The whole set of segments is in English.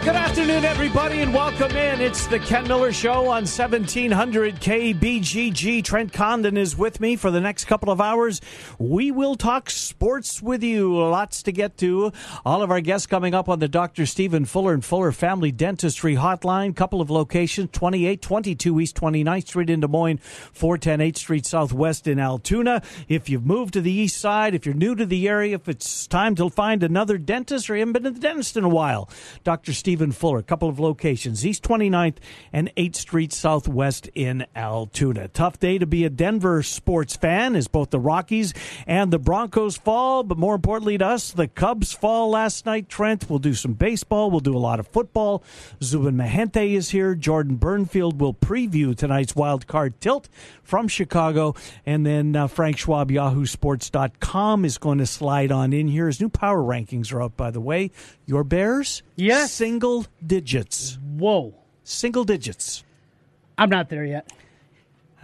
Right, good afternoon, everybody, and welcome in. It's the Ken Miller Show on 1700 KBGG. Trent Condon is with me for the next couple of hours. We will talk sports with you. Lots to get to. All of our guests coming up on the Dr. Stephen Fuller and Fuller Family Dentistry Hotline. Couple of locations 2822 East 29th Street in Des Moines, 410 8th Street Southwest in Altoona. If you've moved to the east side, if you're new to the area, if it's time to find another dentist or you haven't been to the dentist in a while, Dr. Stephen Fuller, a couple of locations, East 29th and 8th Street Southwest in Altoona. Tough day to be a Denver sports fan as both the Rockies and the Broncos fall, but more importantly to us, the Cubs fall last night. Trent, we'll do some baseball, we'll do a lot of football. Zubin Mehenti is here. Jordan Bernfield will preview tonight's wild card tilt from Chicago. And then uh, Frank Schwab, YahooSports.com, is going to slide on in here. His new power rankings are out, by the way. Your Bears? Yes. Single digits. Whoa. Single digits. I'm not there yet.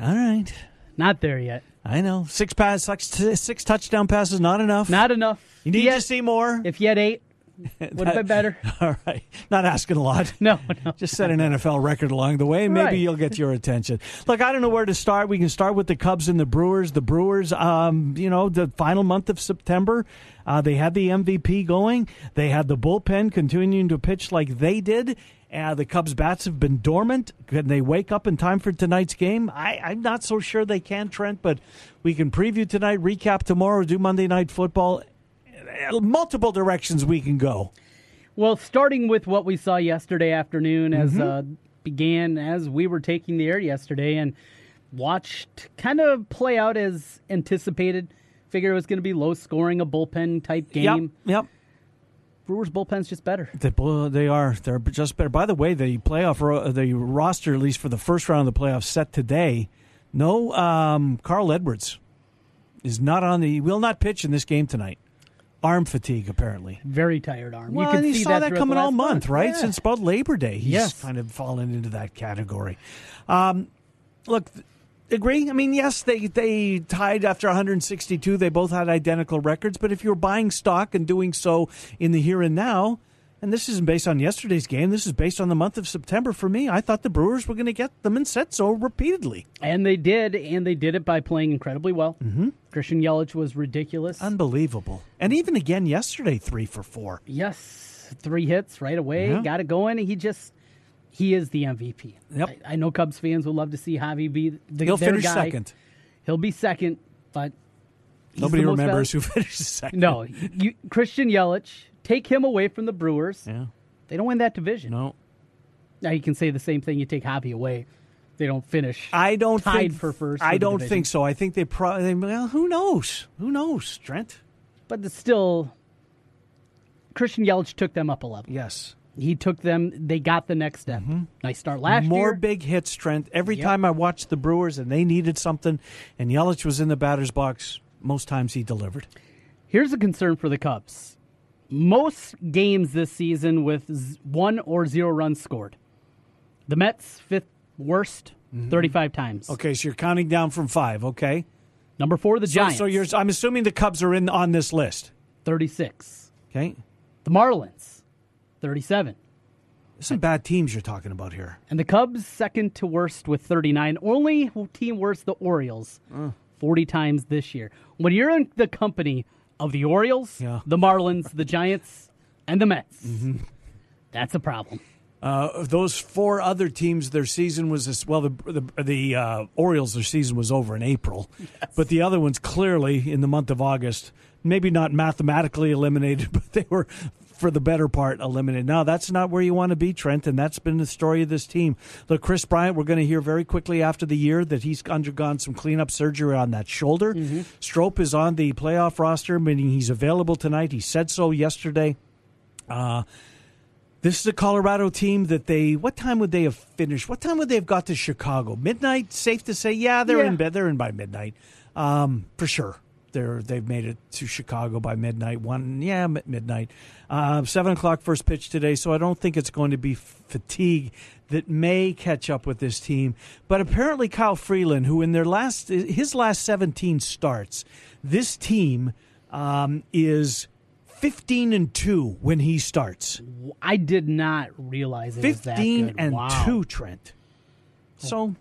All right. Not there yet. I know. Six pass, six, six touchdown passes, not enough. Not enough. you need to see more. If you had eight, would have been better. All right. Not asking a lot. No, no. Just set an NFL record along the way. Maybe Right. you'll get your attention. Look, I don't know where to start. We can start with the Cubs and the Brewers. The Brewers, um, you know, the final month of September, uh, they had the MVP going. They had the bullpen continuing to pitch like they did. Uh, the Cubs bats have been dormant. Can they wake up in time for tonight's game? I, I'm not so sure they can, Trent, but we can preview tonight, recap tomorrow, do Monday Night Football. Multiple directions we can go. Well, starting with what we saw yesterday afternoon, as Mm-hmm. uh, began as we were taking the air yesterday, and watched kind of play out as anticipated. Figure it was going to be low scoring, a bullpen type game. Yep. Yep. Brewers bullpen's just better. They, they are. They're just better. By the way, the playoff, the roster, at least for the first round of the playoffs, set today. No, um, Carl Edwards is not on the. Will not pitch in this game tonight. Arm fatigue, apparently. Very tired arm. Well, you can and see saw that, that, coming all last month, right? Yeah. Since about Labor Day, he's Yes. kind of fallen into that category. Um, look, th- agree. I mean, yes, they they tied after 162. They both had identical records, but if you're buying stock and doing so in the here and now, and this isn't based on yesterday's game, this is based on the month of September. For me, I thought the Brewers were going to get them and said so repeatedly. And they did, and they did it by playing incredibly well. Mm-hmm. Christian Yelich was ridiculous. Unbelievable. And even again yesterday, three for four. yes, three hits right away, Yeah. got it going. And he just he is the MVP. Yep. I, I know Cubs fans would love to see Javi be the He'll finish guy. second. He'll be second, but he's Nobody remembers val- who finished second. No, you, Christian Yelich. Take him away from the Brewers. Yeah. They don't win that division. No. Now you can say the same thing. You take Javi away, they don't finish. I don't tied think for first. I don't division. think so. I think they probably. Well, who knows? Who knows, Trent? but it's still. Christian Yelich took them up a level. Yes. He took them. They got the next step. Nice start last Mm-hmm. More big hits, Trent. Every Yep. time I watched the Brewers and they needed something, and Yelich was in the batter's box, most times he delivered. Here's a concern for the Cubs. Most games this season with one or zero runs scored. The Mets fifth worst, Mm-hmm. 35 times. Okay, so you're counting down from five. Okay. Number four, the So, Giants. so you're. I'm assuming the Cubs are in on this list. 36. Okay. The Marlins, 37. Some bad teams you're talking about here. And the Cubs second to worst with 39. Only team worse, the Orioles, Uh. 40 times this year. When you're in the company of the Orioles, Yeah. the Marlins, the Giants, and the Mets, Mm-hmm. that's a problem. Uh, those four other teams, their season was this, well. The the, the uh, Orioles, their season was over in April, but the other ones clearly in the month of August. Maybe not mathematically eliminated, but they were for the better part eliminated. Now that's not where you want to be, Trent, and that's been the story of this team. Look, Kris Bryant, we're going to hear very quickly after the year that he's undergone some cleanup surgery on that shoulder. Strop is on the playoff roster, meaning he's available tonight. He said so yesterday. Uh, this is a Colorado team that they. What time would they have finished? What time would they have got to Chicago? Midnight. Safe to say, yeah, they're Yeah. in bed. They're in by midnight, um, for sure. They're they've made it to Chicago by midnight. One, yeah, midnight. Uh, Seven o'clock first pitch today, so I don't think it's going to be fatigue that may catch up with this team. But apparently, Kyle Freeland, who in their last his last seventeen starts, this team um, is. 15 and 2 when he starts. I did not realize it was 15 and Wow. 2, Trent. So,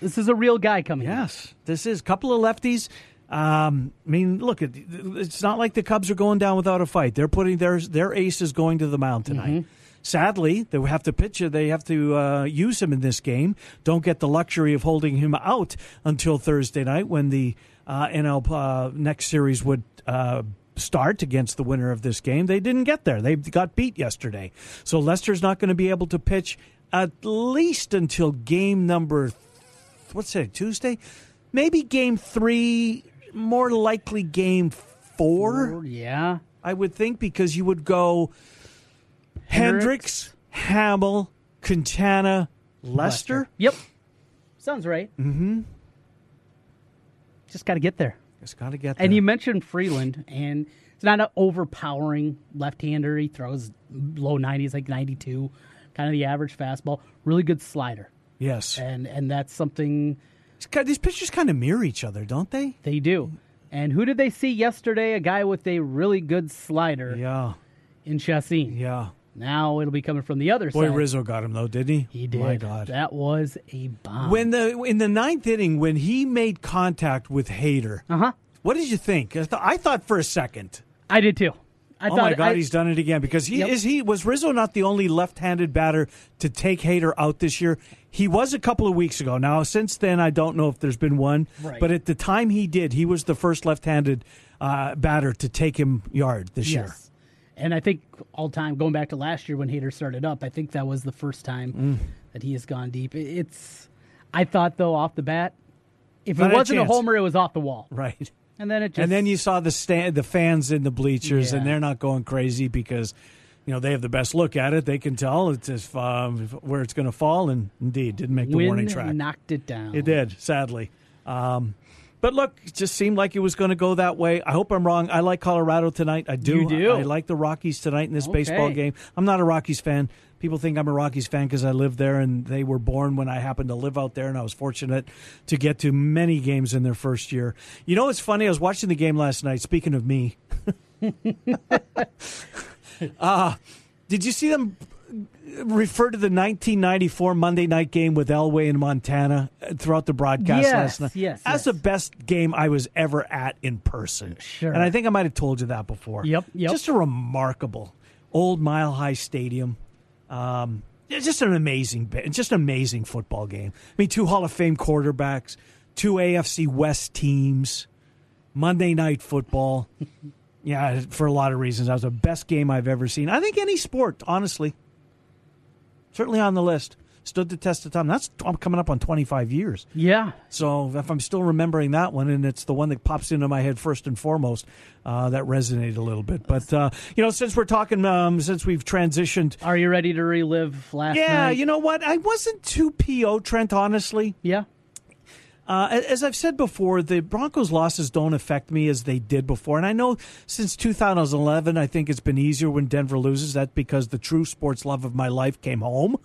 This is a real guy coming. in. yes, this is a couple of lefties. Um, I mean, look, it- it's not like the Cubs are going down without a fight. They're putting their their ace is going to the mound tonight. Sadly, they have to pitch. They have to uh, use him in this game. Don't get the luxury of holding him out until Thursday night when the uh, NL uh, next series would uh, start against the winner of this game. They didn't get there. They got beat yesterday. So Lester's not going to be able to pitch at least until game number what's it Tuesday? Maybe game three, more likely game four. Or- Yeah. I would think because you would go Hendricks, Hamels, Quintana, Lester. Yep. Sounds right. Mm-hmm. Just got to get there. It's got to get there. And you mentioned Freeland, and it's not an overpowering left-hander. He throws low 90s, like 92, kind of the average fastball. Really good slider, yes, and and that's something these pitchers kind of mirror each other, don't they? they do. And who did they see yesterday? A guy with a really good slider Yeah, in Chacin. yeah. Now it'll be coming from the other Boy, side. Boy, Rizzo got him though, didn't he? He did. My God. That was a bomb. When the in the ninth inning, when he made contact with Hader, uh huh. what did you think? I, th- I thought for a second. I did too. I oh thought my God, I- he's done it again because he Yep. is he was Rizzo not the only left-handed batter to take Hader out this year. He was a couple of weeks ago. Now since then, I don't know if there's been one, Right. but at the time he did, he was the first left-handed uh, batter to take him yard this year. Yes. And I think all time, going back to last year when Hader started up, I think that was the first time that he has gone deep. It's, I thought though off the bat, if Not it wasn't a, chance. homer, it was off the wall. Right. And then it just and then you saw the stand, the fans in the bleachers, and they're not going crazy because, you know, they have the best look at it. They can tell it's if, um, where it's going to fall, and indeed didn't make the warning track. knocked it down. It did, sadly. Um, but look, it just seemed like it was going to go that way. I hope I'm wrong. I like Colorado tonight. I do. You do? I, I like the Rockies tonight in this Okay. baseball game. I'm not a Rockies fan. People think I'm a Rockies fan because I live there and they were born when I happened to live out there, and I was fortunate to get to many games in their first year. You know, it's funny. I was watching the game last night. Speaking of me, uh, did you see them refer to the 1994 Monday night game with Elway in Montana uh, throughout the broadcast Yes, last night? yes, That's yes. the best game I was ever at in person. Sure. And I think I might have told you that before. Yep, yep. Just a remarkable old Mile High Stadium. Um, it's just an amazing, just an amazing football game. I mean, two Hall of Fame quarterbacks, two AFC West teams, Monday Night Football. yeah, for a lot of reasons, that was the best game I've ever seen. I think any sport, honestly, certainly on the list. Stood the test of time. That's I'm coming up on 25 years. Yeah. So if I'm still remembering that one, and it's the one that pops into my head first and foremost, uh, that resonated a little bit. But uh, you know, since we're talking, um, since we've transitioned, Are you ready to relive last year? yeah, night? you know what? I wasn't too po Trent, honestly. yeah. Uh, as I've said before, the Broncos' losses don't affect me as they did before. And I know since 2011, I think it's been easier when Denver loses. That's because the true sports love of my life came home.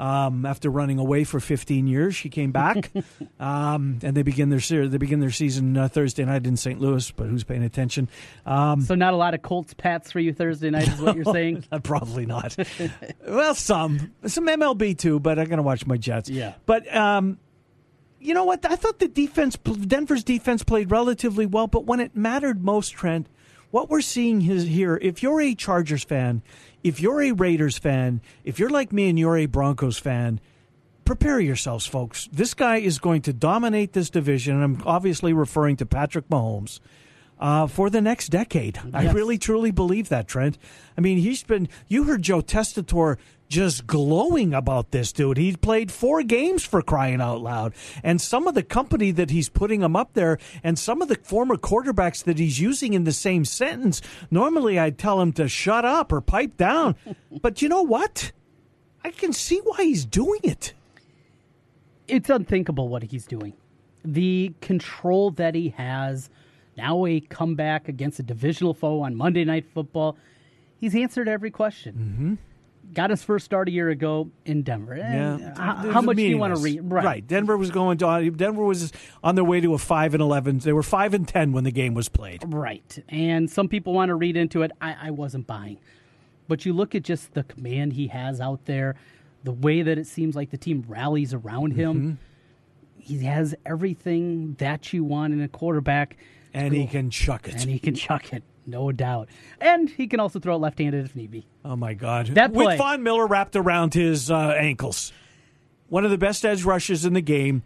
Um, after running away for 15 years, she came back, um, and they begin their ser- they begin their season uh, Thursday night in St. Louis. But who's paying attention? Um, So not a lot of Colts Pats for you Thursday night is what you're saying? Probably not. well, some some MLB too, but I'm going to watch my Jets. Yeah. But um, you know what? I thought the defense, Denver's defense, played relatively well. But when it mattered most, Trent, what we're seeing is here. If you're a Chargers fan, if you're a Raiders fan, if you're like me and you're a Broncos fan, prepare yourselves, folks. This guy is going to dominate this division, and I'm obviously referring to Patrick Mahomes. Uh, for the next decade. I really truly believe that, Trent. I mean, he's been, you heard Joe Tessitore just glowing about this dude. He played four games for crying out loud. And some of the company that he's putting him up there and some of the former quarterbacks that he's using in the same sentence, normally I'd tell him to shut up or pipe down. but you know what? I can see why he's doing it. it's unthinkable what he's doing. The control that he has, now a comeback against a divisional foe on Monday Night Football. He's answered every question. Mm-hmm. Got his first start a year ago in Denver. Yeah. How, how much do you want to read? Right. Denver was going to. Denver was on their way to a five and eleven. They were five and ten when the game was played. Right. And some people want to read into it. I, I wasn't buying. But you look at just the command he has out there, the way that it seems like the team rallies around him. Mm-hmm. He has everything that you want in a quarterback. And he can chuck it. And he can chuck it, no doubt. And he can also throw it left handed if need be. Oh my God! That play- with Von Miller wrapped around his uh, ankles, one of the best edge rushes in the game.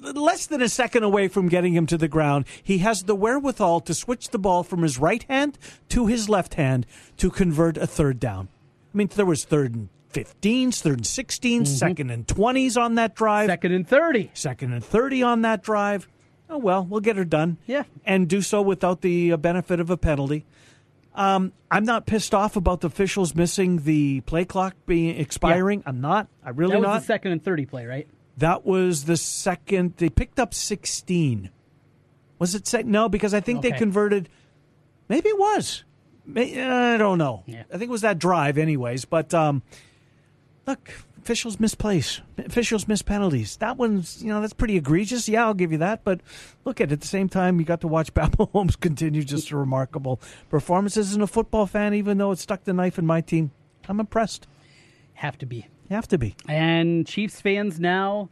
Less than a second away from getting him to the ground, he has the wherewithal to switch the ball from his right hand to his left hand to convert a third down. I mean, there was third and 15s, third and 16s, second and 20s on that drive, Second and 30. second and 30 on that drive. Oh, well, we'll get her done. Yeah. And do so without the uh, benefit of a penalty. Um, I'm not pissed off about the officials missing the play clock being expiring. I'm not. I really That was not. the second and 30 play, right? that was the second. They picked up 16. Was it sec? No, because I think they converted. Maybe it was. May, I don't know. Yeah. I think it was that drive, anyways. But um, look, officials misplace. Officials miss penalties. That one's, you know, that's pretty egregious. Yeah, I'll give you that. But look at it, at the same time, you got to watch Pat Holmes continue just a remarkable performance as a football fan. Even though it stuck the knife in my team, I'm impressed. Have to be. Have to be. And Chiefs fans now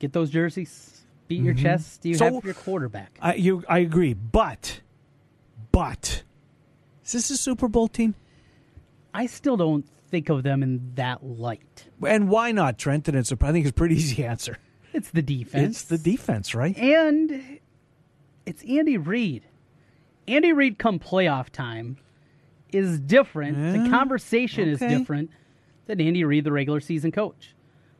get those jerseys, beat your chest. You Mm-hmm. So- have your quarterback. I you I agree, but but is this a Super Bowl team? I still don't think of them in that light. And why not, Trent? And it's a, I think it's a pretty easy answer. It's the defense. It's the defense, right? and it's Andy Reid. Andy Reid come playoff time is different. The conversation okay. is different than Andy Reid, the regular season coach.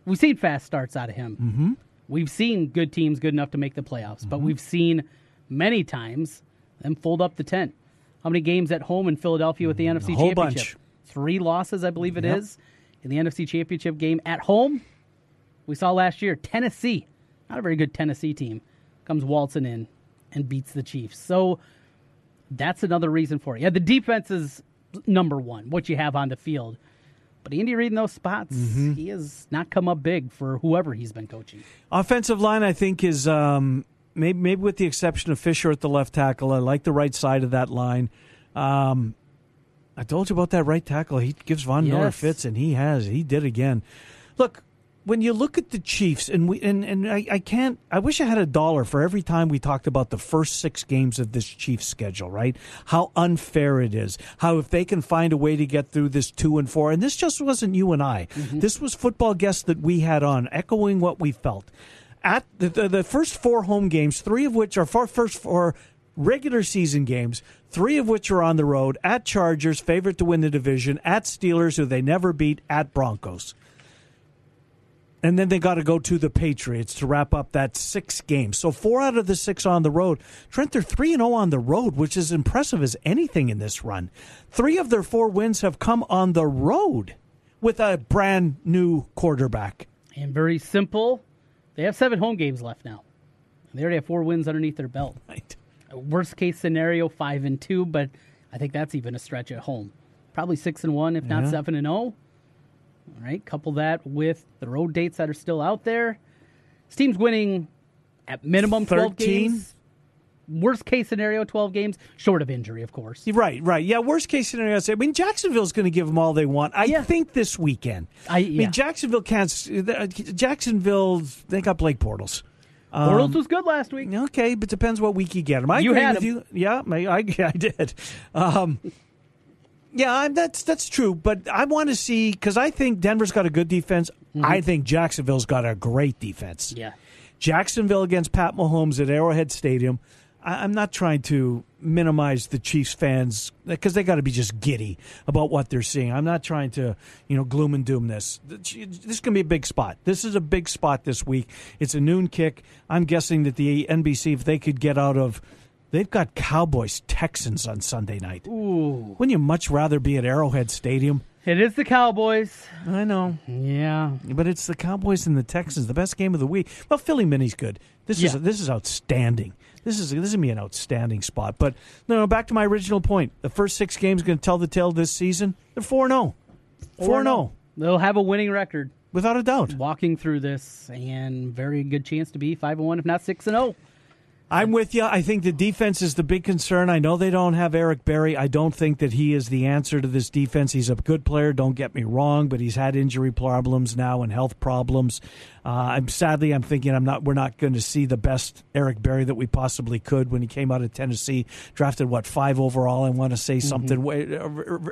We've seen fast starts out of him. Mm-hmm. We've seen good teams good enough to make the playoffs, Mm-hmm. but we've seen many times them fold up the tent. How many games at home in Philadelphia with the NFC Mm, whole Championship? bunch. Three losses, I believe it is, Yep. in the NFC Championship game at home. We saw last year Tennessee, not a very good Tennessee team, comes waltzing in and beats the Chiefs. So that's another reason for it. Yeah, the defense is number one, what you have on the field. But Andy Reid in those spots, Mm-hmm. he has not come up big for whoever he's been coaching. Offensive line, I think, is um, maybe maybe with the exception of Fisher at the left tackle. I like the right side of that line. Um, I told you about that right tackle. He gives Von Miller fits, and he has. He did again. Look, when you look at the Chiefs, and we and, and I, I can't. I wish I had a dollar for every time we talked about the first six games of this Chiefs schedule. Right? How unfair it is. How if they can find a way to get through this two and four, and this just wasn't you and I. Mm-hmm. This was football guests that we had on, echoing what we felt at the, the, the first four home games, three of which are first four regular season games, three of which are on the road at Chargers, favorite to win the division, at Steelers, who they never beat, at Broncos. And then they got to go to the Patriots to wrap up that six games. So four out of the six on the road. Trent, they're 3 0 on the road, which is impressive as anything in this run. Three of their four wins have come on the road with a brand new quarterback. And very simple, they have seven home games left now. They already have four wins underneath their belt. Right. Worst case scenario, five and two, but I think that's even a stretch at home. Probably six and one, if not Yeah. seven and zero. All right, couple that with the road dates that are still out there. This team's winning at minimum twelve 13? games. Worst case scenario, twelve games, short of injury, of course. Right, right. Yeah, worst case scenario, I mean, Jacksonville's going to give them all they want. I Yeah. think this weekend. I- yeah. mean, Jacksonville can't. uh, Jacksonville, they got Blake Bortles. Bortles was good last week. Okay, but depends what week you get him. I You agree had with him. you. Yeah, I, I, I did. Um, yeah, I'm- that's that's true. But I want to see because I think Denver's got a good defense. I think Jacksonville's got a great defense. Yeah. Jacksonville against Pat Mahomes at Arrowhead Stadium. I, I'm not trying to minimize the Chiefs fans because they got to be just giddy about what they're seeing. I'm not trying to, you know, gloom and doom this. This is going to be a big spot. This is a big spot this week. It's a noon kick. I'm guessing that the NBC, if they could get out of, they've got Cowboys Texans on Sunday night. Ooh. Wouldn't you much rather be at Arrowhead Stadium? It is the Cowboys. I know. Yeah. But it's the Cowboys and the Texans, the best game of the week. Well, Philly Mini's good. This is this is outstanding. This is this is gonna be an outstanding spot. But no, back to my original point. The first six games going to tell the tale this season. They're four zero. Oh. Four zero oh. oh. They'll have a winning record without a doubt. walking through this, and very good chance to be five and one, if not six and oh. zero. I'm with you. I think the defense is the big concern. I know they don't have Eric Berry. I don't think that he is the answer to this defense. He's a good player, don't get me wrong, but he's had injury problems now and health problems. Uh, I'm sadly, I'm thinking I'm not. We're not going to see the best Eric Berry that we possibly could when he came out of Tennessee, drafted what five overall. I want to say something way,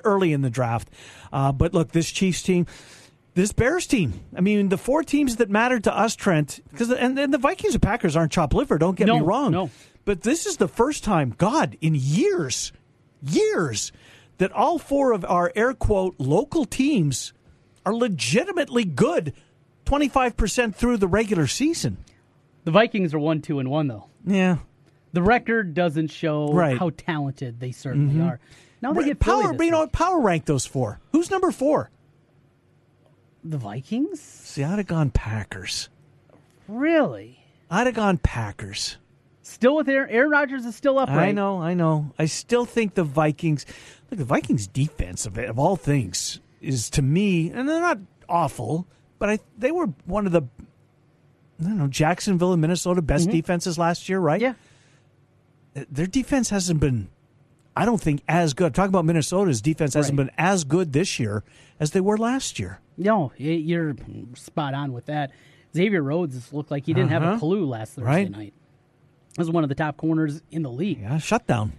early in the draft. Uh, but look, this Chiefs team this Bears team. I mean, the four teams that mattered to us, Trent, because and, and the Vikings and Packers aren't chopped liver. Don't get No, me wrong. no. But this is the first time, God, in years, years, that all four of our air quote local teams are legitimately good. Twenty five percent through the regular season. The Vikings are one, two, and one though. Yeah. The record doesn't show Right. Mm-hmm. how talented they certainly are. Now they get power. You know, power rank those four. Who's number four? The Vikings. See, I'd have gone Packers. Really? I'd have gone Packers. Still with Aaron, Aaron Rodgers is still upright. I know, I know. I still think the Vikings, look, the Vikings defense of, of all things is to me, and they're not awful, but I they were one of the, I don't know, Jacksonville and Minnesota best mm-hmm. defenses last year, right? Yeah. Their defense hasn't been, I don't think, as good. Talk about Minnesota's defense hasn't Right. been as good this year as they were last year. No, you're spot on with that. Xavier Rhodes looked like he didn't have a Uh-huh. clue last Thursday Right. night. Is one of the top corners in the league. Yeah, shutdown.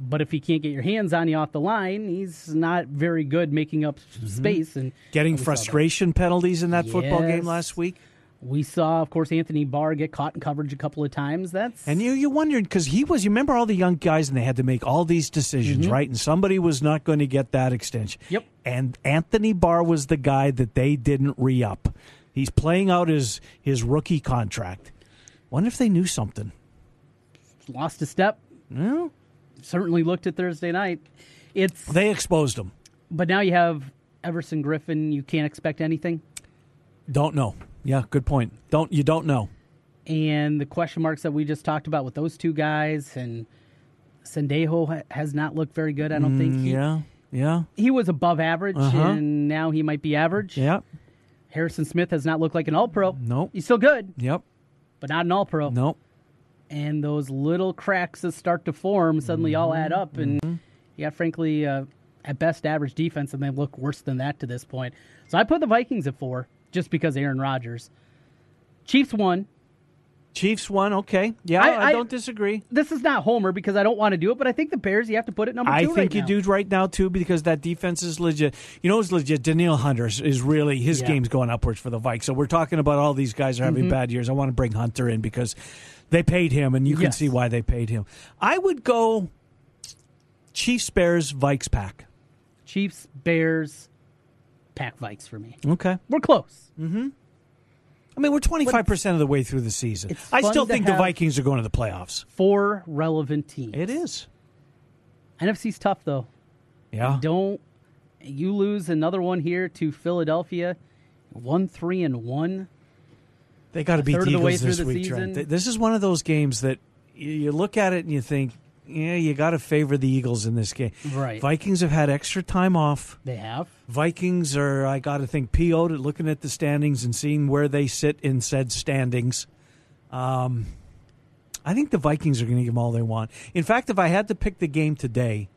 But if you can't get your hands on you off the line, he's not very good making up Mm-hmm. space. And Getting we saw that. frustration penalties in that football game last week. We saw, of course, Anthony Barr get caught in coverage a couple of times. That's And you you wondered because he was you remember all the young guys and they had to make all these decisions mm-hmm. right and somebody was not going to get that extension. Yep. And Anthony Barr was the guy that they didn't re up. He's playing out his his rookie contract. Wonder if they knew something. lost a step. Well, Certainly looked at Thursday night. It's they exposed him. but now you have Everson Griffen. You can't expect anything. Don't know. Yeah, good point. Don't you don't know. and the question marks that we just talked about with those two guys and Sendejo has not looked very good. I don't think he, Mm, Yeah. Yeah. he was above average Uh-huh. and now he might be average. Yeah. Harrison Smith has not looked like an all pro. Nope. He's still good, Yep. but not an all pro. Nope. And those little cracks that start to form suddenly all add up. And Mm-hmm. you got, frankly, uh, at best average defense, and they look worse than that to this point. So I put the Vikings at four just because Aaron Rodgers. Chiefs won. Chiefs won. Okay. Yeah, I- I, I- don't disagree. This is not Homer because I don't want to do it, but I think the Bears you have to put it number two I right think you now. do right now too because that defense is legit. You know, it's legit. Danielle Hunter is, really his Yeah. game's going upwards for the Vikes. So we're talking about all these guys are Mm-hmm. having bad years. I want to bring Hunter in because they paid him, and you can Yes. see why they paid him. I would go Chiefs, Bears, Vikes pack. Chiefs, Bears, Pack Vikes for me. Okay. We're close. Mm-hmm. I mean, we're twenty five percent of the way through the season. I still think the Vikings are going to the playoffs. Four relevant teams. It is. NFC's tough though. Yeah. Don't you lose another one here to Philadelphia, one three and one. They got to beat the of the this the week, season. Trent. This is one of those games that you- you look at it and you think, yeah, you got to favor the Eagles in this game. Right. Vikings have had extra time off. They have. Vikings are, I got to think, PO'd at looking at the standings and seeing where they sit in said standings. Um, I think the Vikings are going to give them all they want. In fact, if I had to pick the game today,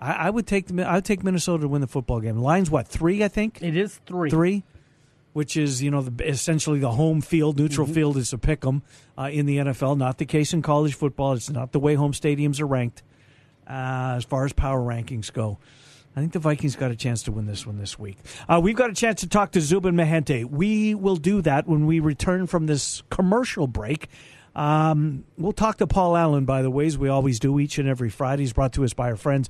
I, I would take the, I would take Minnesota to win the football game. The line's what three? I think It is three. three, which is you know the, essentially the home field. Neutral Mm-hmm. field is a pick 'em uh, in the NFL. Not the case in college football. It's not the way home stadiums are ranked uh, as far as power rankings go. I think the Vikings got a chance to win this one this week. Uh, we've got a chance to talk to Zubin Mehenti. We will do that when we return from this commercial break. Um, we'll talk to Paul Allen, by the way, as we always do each and every Friday. He's brought to us by our friends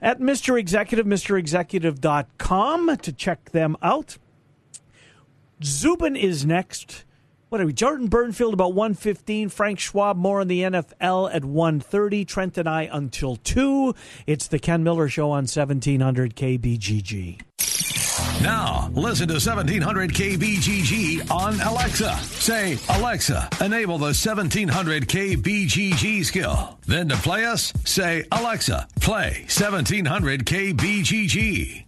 at Mr. Executive, Mr. MrExecutive.com to check them out. Zubin is next. What are we? Jordan Bernfield about 115. Frank Schwab more on the NFL at 130. Trent and I until 2. It's the Ken Miller Show on 1700 KBGG. Now, listen to 1700 KBGG on Alexa. Say, Alexa, enable the 1700 KBGG skill. Then to play us, say, Alexa, play 1700 KBGG.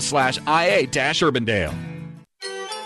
slash ia-urbandale.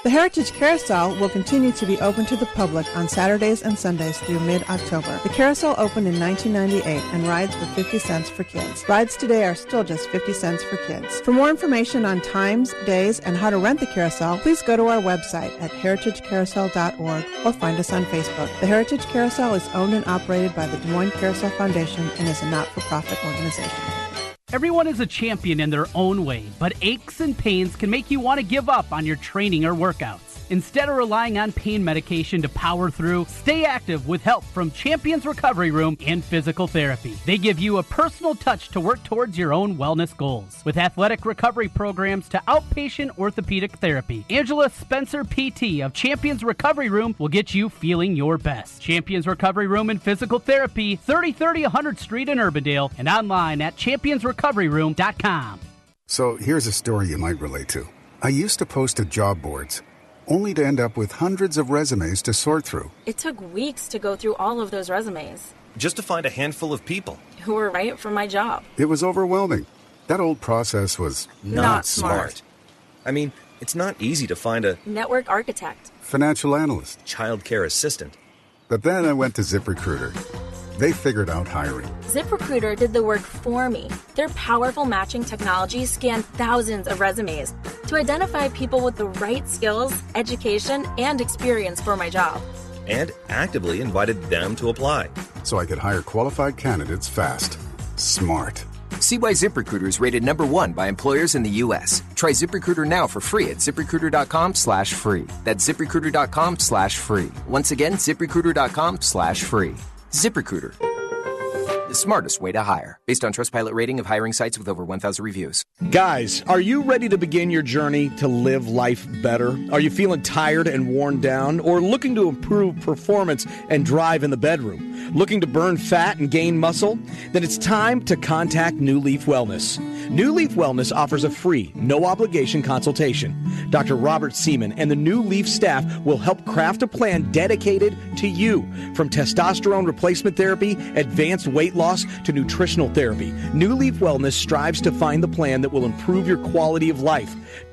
The Heritage Carousel will continue to be open to the public on Saturdays and Sundays through mid-October. The carousel opened in 1998 and rides were 50 cents for kids. Rides today are still just 50 cents for kids. For more information on times, days, and how to rent the carousel, please go to our website at heritagecarousel.org or find us on Facebook. The Heritage Carousel is owned and operated by the Des Moines Carousel Foundation and is a not-for-profit organization. Everyone is a champion in their own way, but aches and pains can make you want to give up on your training or workouts. Instead of relying on pain medication to power through, stay active with help from Champions Recovery Room and Physical Therapy. They give you a personal touch to work towards your own wellness goals. With athletic recovery programs to outpatient orthopedic therapy, Angela Spencer PT of Champions Recovery Room will get you feeling your best. Champions Recovery Room and Physical Therapy, 3030 100th Street in Urbandale, and online at championsrecoveryroom.com. So here's a story you might relate to. I used to post to job boards only to end up with hundreds of resumes to sort through. It took weeks to go through all of those resumes. Just to find a handful of people who were right for my job. It was overwhelming. That old process was not, not smart. smart. I mean, it's not easy to find a network architect, financial analyst, childcare assistant. But then I went to ZipRecruiter. They figured out hiring. ZipRecruiter did the work for me. Their powerful matching technology scanned thousands of resumes to identify people with the right skills, education, and experience for my job. And actively invited them to apply. So I could hire qualified candidates fast. Smart. See why ZipRecruiter is rated number one by employers in the U.S. Try ZipRecruiter now for free at ziprecruiter.com slash free. That's ziprecruiter.com slash free. Once again, ziprecruiter.com slash free. ZipRecruiter, the smartest way to hire. Based on Trustpilot rating of hiring sites with over 1,000 reviews. Guys, are you ready to begin your journey to live life better? Are you feeling tired and worn down, or looking to improve performance and drive in the bedroom? Looking to burn fat and gain muscle? Then it's time to contact New Leaf Wellness. New Leaf Wellness offers a free, no obligation consultation. Dr. Robert Seaman and the New Leaf staff will help craft a plan dedicated to you. From testosterone replacement therapy, advanced weight loss, to nutritional therapy, New Leaf Wellness strives to find the plan that will improve your quality of life.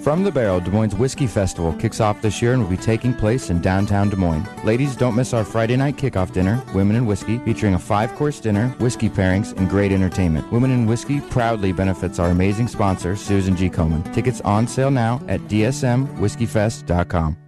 From the Barrel, Des Moines Whiskey Festival kicks off this year and will be taking place in downtown Des Moines. Ladies, don't miss our Friday night kickoff dinner, Women in Whiskey, featuring a five course dinner, whiskey pairings, and great entertainment. Women in Whiskey proudly benefits our amazing sponsor, Susan G. Komen. Tickets on sale now at dsmwhiskeyfest.com.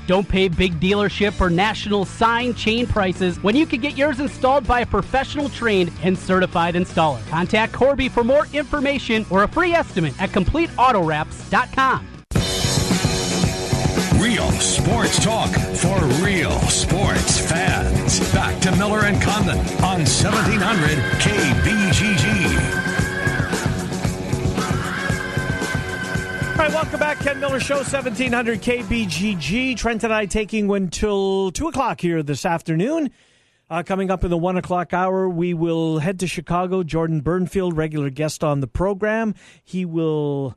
Don't pay big dealership or national sign chain prices when you can get yours installed by a professional trained and certified installer. Contact Corby for more information or a free estimate at CompleteAutoWraps.com. Real sports talk for real sports fans. Back to Miller and Condon on 1700 KBGG. All right, welcome back. Ken Miller Show, 1700 KBGG. Trent and I taking until 2 o'clock here this afternoon. Uh, coming up in the 1 o'clock hour, we will head to Chicago. Jordan Bernfield, regular guest on the program. He will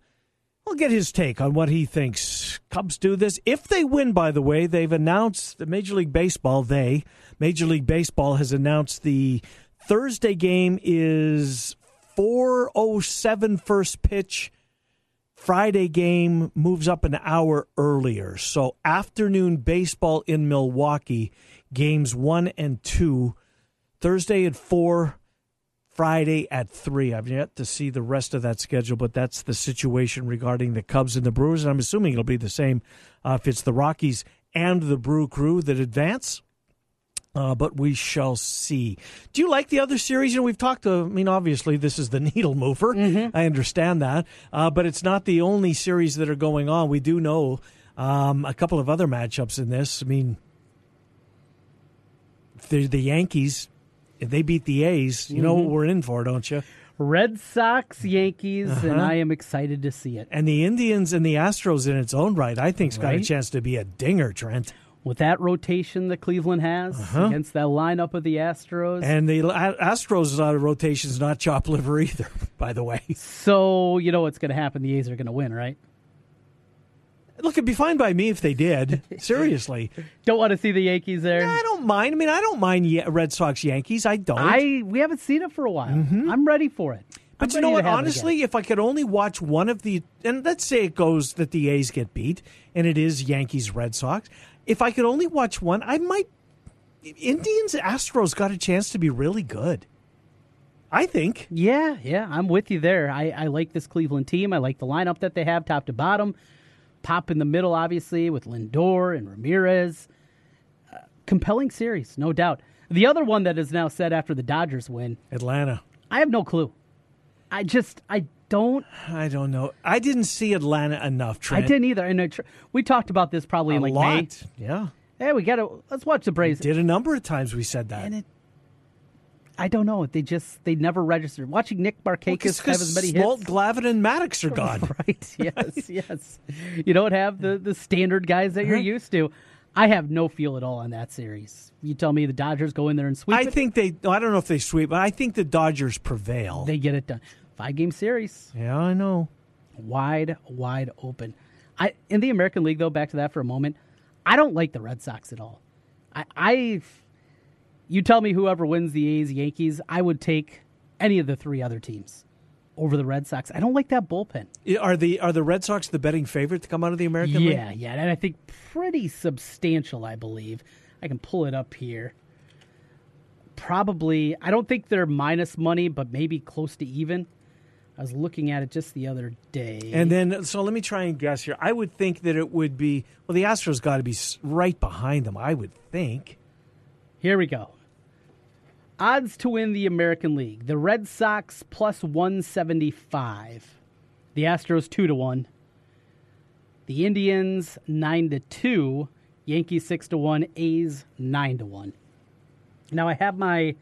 We'll get his take on what he thinks. Cubs do this. If they win, by the way, they've announced the Major League Baseball, they, Major League Baseball has announced the Thursday game is 407 first pitch. Friday game moves up an hour earlier. So afternoon baseball in Milwaukee, games one and two. Thursday at four, Friday at 3. I've yet to see the rest of that schedule, but that's the situation regarding the Cubs and the Brewers. And I'm assuming it'll be the same uh, if it's the Rockies and the Brew Crew that advance. Uh, but we shall see. Do you like the other series? You know, we've talked to, I mean, obviously, this is the needle mover. Mm-hmm. I understand that. Uh, but it's not the only series that are going on. We do know um, a couple of other matchups in this. I mean, the, the Yankees if they beat the A's, you know what Mhm. we're in for, don't you? Red Sox, Yankees, and Uh-huh. I am excited to see it. And the Indians and the Astros in its own right, I think's got a chance to be a dinger, Trent. With that rotation that Cleveland has Uh-huh. against that lineup of the Astros. And the Astros uh, rotation's not chop liver either, by the way. so, you know what's going to happen. The A's are going to win, right? Look, it'd be fine by me if they did. Seriously. Don't want to see the Yankees there. I don't mind. I mean, I don't mind Red Sox Yankees. I don't. I we haven't seen it for a while. I'm ready for it. But I'm you know what? to have it Honestly, if I could only watch one of the, and let's say it goes that the A's get beat, and it is Yankees Red Sox. If I could only watch one, I might. Indians Astros got a chance to be really good. I think. Yeah, yeah, I'm with you there. I, I like this Cleveland team. I like the lineup that they have, top to bottom. Pop in the middle, obviously, with Lindor and Ramirez. Uh, compelling series, no doubt. The other one that is now set after the Dodgers win, Atlanta. I have no clue. I just, I don't. I don't know. I didn't see Atlanta enough. Trent. I didn't either. And we talked about this probably a in like lot. May. Yeah. Hey, we got to let's watch the Braves. Did a number of times we said that. And it, I don't know. They just they never registered. Watching Nick Markakis have as many Smoltz, hits. Glavine, and Maddux are gone. right. Yes. yes. You don't have the the standard guys that you're used to. I have no feel at all on that series. You tell me the Dodgers go in there and sweep I it. think they. I don't know if they sweep, but I think the Dodgers prevail. They get it done. Five game series. Yeah, I know. Wide, wide open. I in the American League though. Back to that for a moment. I don't like the Red Sox at all. I, I you tell me whoever wins the A's, Yankees, I would take any of the three other teams over the Red Sox. I don't like that bullpen. Are the are the Red Sox the betting favorite to come out of the American League? Yeah, yeah, and I think pretty substantial. I believe I can pull it up here. Probably, I don't think they're minus money, but maybe close to even. I was looking at it just the other day. And then, so let me try and guess here. I would think that it would be well. The Astros got to be right behind them. I would think. Here we go. Odds to win the American League: the Red Sox plus one seventy five, the Astros two to one, the Indians nine to two, Yankees six to one, A's nine to one. Now I have my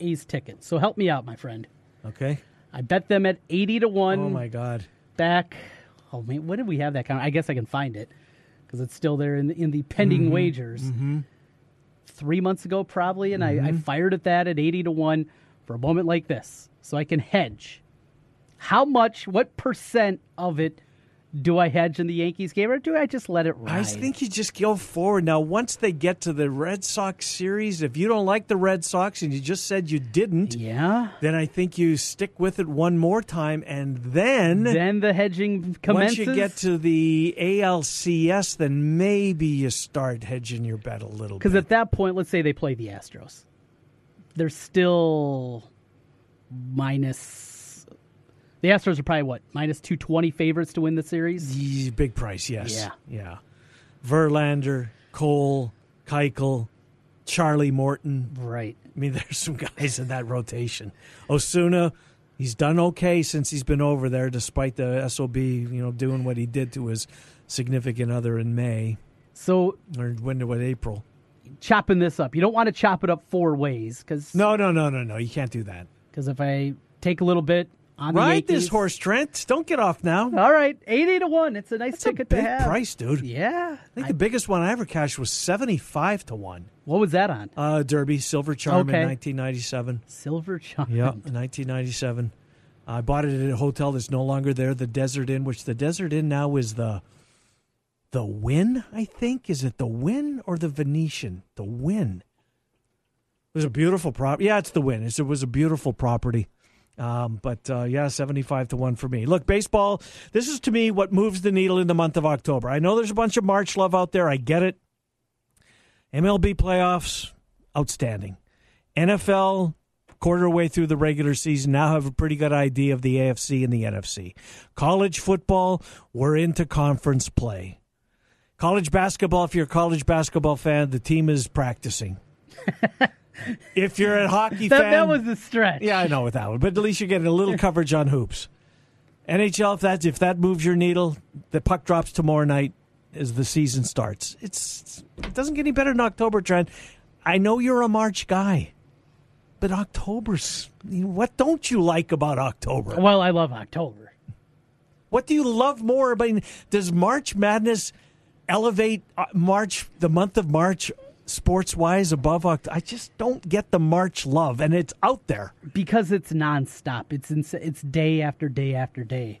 A's ticket, so help me out, my friend. Okay. I bet them at eighty to one. Oh my God. Back. Oh man, when did we have that count? I guess I can find it because it's still there in the, in the pending Mhm. wagers Mhm. three months ago, probably, and I, I Mhm. fired at that at 80 to 1 for a moment like this so I can hedge. How much, what percent of it Do I hedge in the Yankees game or do I just let it ride? I think you just go forward. Now, once they get to the Red Sox series, if you don't like the Red Sox and you just said you didn't, yeah, then I think you stick with it one more time, and then then the hedging commences. Once you get to the ALCS, then maybe you start hedging your bet a little bit. Because at that point, let's say they play the Astros, they're still minus. The Astros are probably what minus two twenty favorites to win the series. Big price, yes. Yeah, yeah. Verlander, Cole, Keuchel, Charlie Morton. Right. I mean, there's some guys in that rotation. Osuna, he's done okay since he's been over there, despite the sob, you know, doing what he did to his significant other in May. So or when to what April. Chopping this up, you don't want to chop it up four ways because no, no, no, no, no, you can't do that. Because if I take a little bit on Ride this horse, Trent. Don't get off now. All right, eighty to one. It's a nice That's ticket a big to have. price, dude. Yeah, I think the biggest one I ever cashed was seventy-five to one. What was that on? Uh, Derby Silver Charm Okay. in nineteen ninety-seven. Silver Charm. Yeah, nineteen ninety-seven. I bought it at a hotel that's no longer there, the Desert Inn, which the Desert Inn now is the the Wynn. I think is it the Wynn or the Venetian? The Wynn. It was a beautiful prop. Yeah, it's the Wynn. It was a beautiful property. Um, but uh, yeah, 75 to 1 for me. Look, baseball, this is to me what moves the needle in the month of October. I know there's a bunch of March love out there. I get it. MLB playoffs, outstanding. NFL, quarter way through the regular season, now have a pretty good idea of the AFC and the NFC. College football, we're into conference play. College basketball, if you're a college basketball fan, the team is practicing. if you're a hockey That, fan, that was the stretch. yeah, I know with that one, but at least you're getting a little coverage on hoops. NHL, if that if that moves your needle, the puck drops tomorrow night as the season starts. It's it doesn't get any better in October, Trent. I know you're a March guy, but October's what don't you like about October? Well, I love October. What do you love more? I mean, does March Madness elevate uh, March, the month of March, sports wise above October? I just don't get the March love, and it's out there. because it's nonstop. It's ins- it's day after day after day.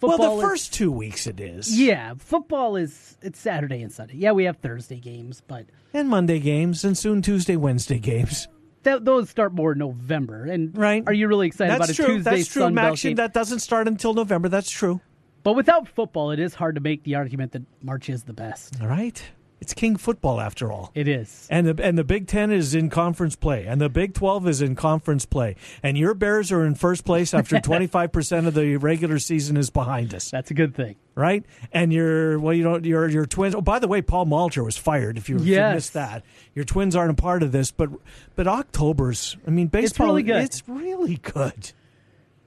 well, Football the is- first two weeks it is. yeah, football is it's Saturday and Sunday. Yeah, we have Thursday games, but and Monday games, and soon Tuesday, Wednesday games. th- those start more in November. And right, are you really excited That's about a true. Tuesday That's true, Sun Maxion. game? That doesn't start until November. That's true. But without football, it is hard to make the argument that March is the best. All right, it's king football after all. It is. And the and the Big Ten is in conference play, and the Big Twelve is in conference play, and your Bears are in first place after twenty five percent of the regular season is behind us. That's a good thing, right? And your well, you know your your twins. Oh, by the way, Paul Molitor was fired. If you, if you missed that, your twins aren't a part of this, but but October's. I mean, baseball. really good. It's really good.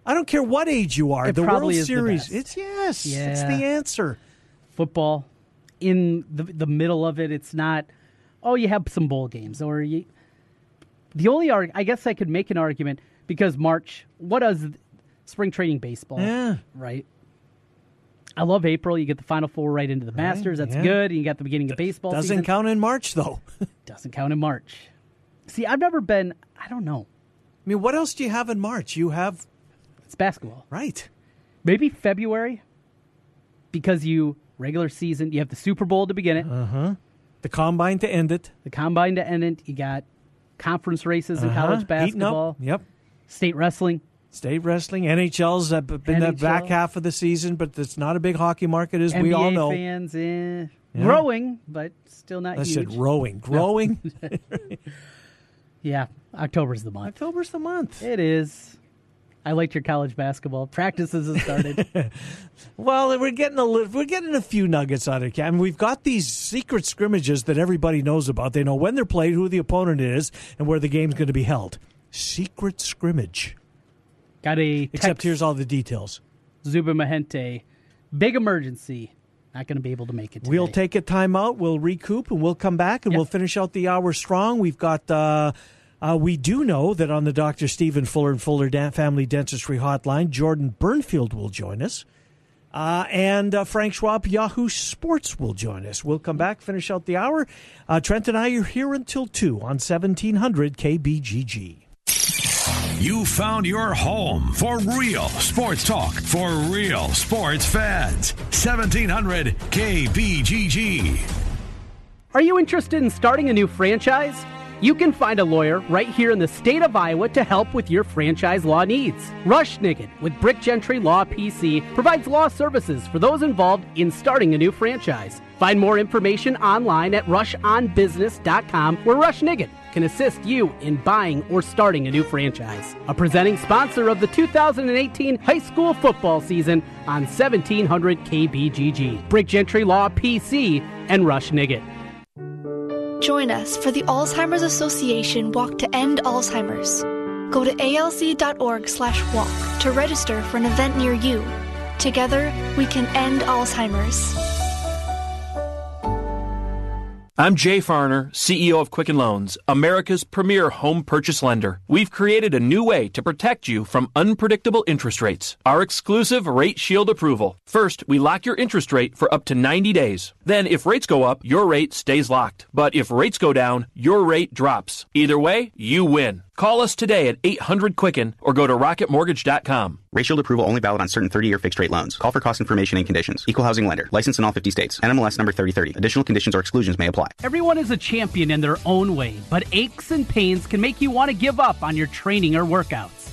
I don't care what age you are. It the World is the Series. best. It's yes. Yeah. It's the answer. Football in the the middle of it, it's not. Oh, you have some bowl games, or you. The only arg, I guess I could make an argument because March. What does spring training baseball? Yeah. Right. I love April. You get the Final Four right into the Masters. That's yeah. good. You got the beginning of baseball. Doesn't season. count in March though. Doesn't count in March. See, I've never been. I don't know. I mean, what else do you have in March? You have It's basketball. right. Maybe February, because you regular season. You have the Super Bowl to begin it. Uh huh. The combine to end it. The combine to end it. You got conference races in Uh-huh. college basketball. Yep. State wrestling. State wrestling, NHL's uh, been the back half of the season, but it's not a big hockey market, as NBA we all know. fans, eh, Yeah. growing, but still not I huge. said rowing, growing. yeah, October's the month. October's the month. It is. I liked your college basketball. Practices have started. Well, we're getting a little, we're getting a few nuggets out of it. We've got these secret scrimmages that everybody knows about. They know when they're played, who the opponent is, and where the game's going to be held. Secret scrimmage. got a Except here's all the details. Zuba Mehenti. Big emergency. Not going to be able to make it. Today. We'll take a timeout. We'll recoup, and we'll come back, and we'll finish out the hour strong. We've got. Uh, uh, we do know that on the Dr. Stephen Fuller and Fuller Dan- Family Dentistry Hotline, Jordan Bernfield will join us. Uh, and uh, Frank Schwab, Yahoo Sports, will join us. We'll come back, finish out the hour. Uh, Trent and I are here until 2 on 1700 KBGG. You found your home for real sports talk for real sports fans. 1700 KBGG. Are you interested in starting a new franchise? You can find a lawyer right here in the state of Iowa to help with your franchise law needs. Rush Nigut with Brick Gentry Law PC provides law services for those involved in starting a new franchise. Find more information online at rushonbusiness.com where Rush Nigut can assist you in buying or starting a new franchise. A presenting sponsor of the 2018 high school football season on 1700 KBGG. Brick Gentry Law PC and Rush Nigut. Join us for the Alzheimer's Association Walk to End Alzheimer's. Go to alz.org slash walk to register for an event near you. Together, we can end Alzheimer's. I'm Jay Farner, CEO of Quicken Loans, America's premier home purchase lender. We've created a new way to protect you from unpredictable interest rates. Our exclusive Rate Shield approval. First, we lock your interest rate for up to 90 days. Then, if rates go up, your rate stays locked. But if rates go down, your rate drops. Either way, you win. Call us today at 800 Quicken or go to rocketmortgage.com. Rate Shield approval only valid on certain 30 year fixed rate loans. Call for cost information and conditions. Equal housing lender. License in all 50 states. NMLS number 3030. Additional conditions or exclusions may apply. Everyone is a champion in their own way, but aches and pains can make you want to give up on your training or workouts.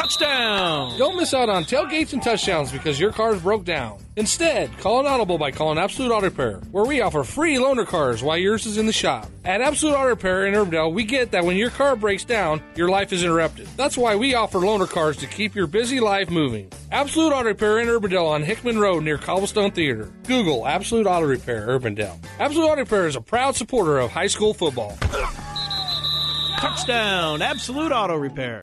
Touchdown! Don't miss out on tailgates and touchdowns because your car's broke down. Instead, call an audible by calling Absolute Auto Repair, where we offer free loaner cars while yours is in the shop. At Absolute Auto Repair in Urbandale, we get that when your car breaks down, your life is interrupted. That's why we offer loaner cars to keep your busy life moving. Absolute Auto Repair in Urbandale on Hickman Road near Cobblestone Theater. Google Absolute Auto Repair Urbandale. Absolute Auto Repair is a proud supporter of high school football. Touchdown! Absolute Auto Repair.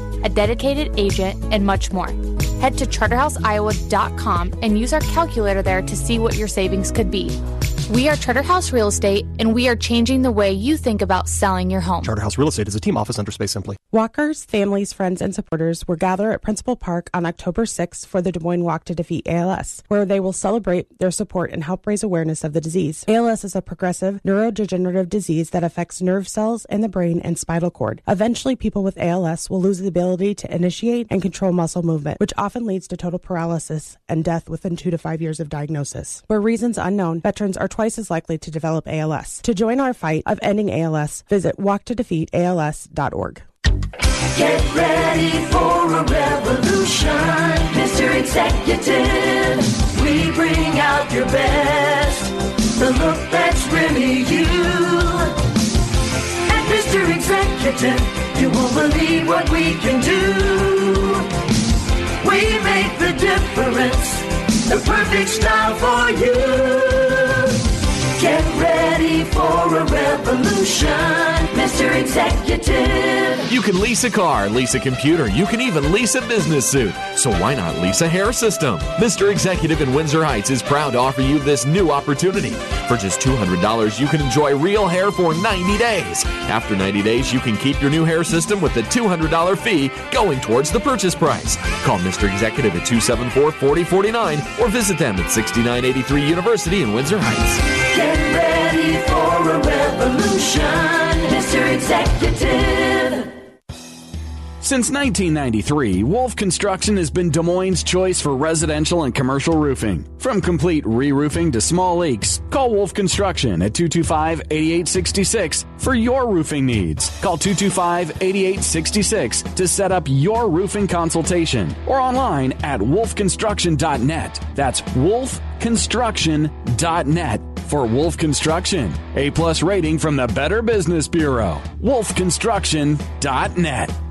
a dedicated agent, and much more. Head to charterhouseiowa.com and use our calculator there to see what your savings could be. We are Charterhouse Real Estate, and we are changing the way you think about selling your home. Charterhouse Real Estate is a team office under Space Simply. Walkers, families, friends, and supporters will gather at Principal Park on October 6th for the Des Moines Walk to Defeat ALS, where they will celebrate their support and help raise awareness of the disease. ALS is a progressive neurodegenerative disease that affects nerve cells in the brain and spinal cord. Eventually, people with ALS will lose the ability to initiate and control muscle movement, which often leads to total paralysis and death within two to five years of diagnosis. For reasons unknown, veterans are twice as likely to develop ALS. To join our fight of ending ALS, visit walktodefeatals.org. Get ready for a revolution, Mr. Executive. We bring out your best, the look that's really you. At Mr. Executive, you won't believe what we can do. We make the difference, the perfect style for you. Get ready for a revolution, Mr. Executive. You can lease a car, lease a computer, you can even lease a business suit. So why not lease a hair system? Mr. Executive in Windsor Heights is proud to offer you this new opportunity. For just $200, you can enjoy real hair for 90 days. After 90 days, you can keep your new hair system with the $200 fee going towards the purchase price. Call Mr. Executive at 274 4049 or visit them at 6983 University in Windsor Heights. Ready for a revolution, Mr. Executive. Since 1993, Wolf Construction has been Des Moines' choice for residential and commercial roofing. From complete re roofing to small leaks, call Wolf Construction at 225 8866 for your roofing needs. Call 225 8866 to set up your roofing consultation or online at wolfconstruction.net. That's wolfconstruction.net for Wolf Construction. A plus rating from the Better Business Bureau. wolfconstruction.net.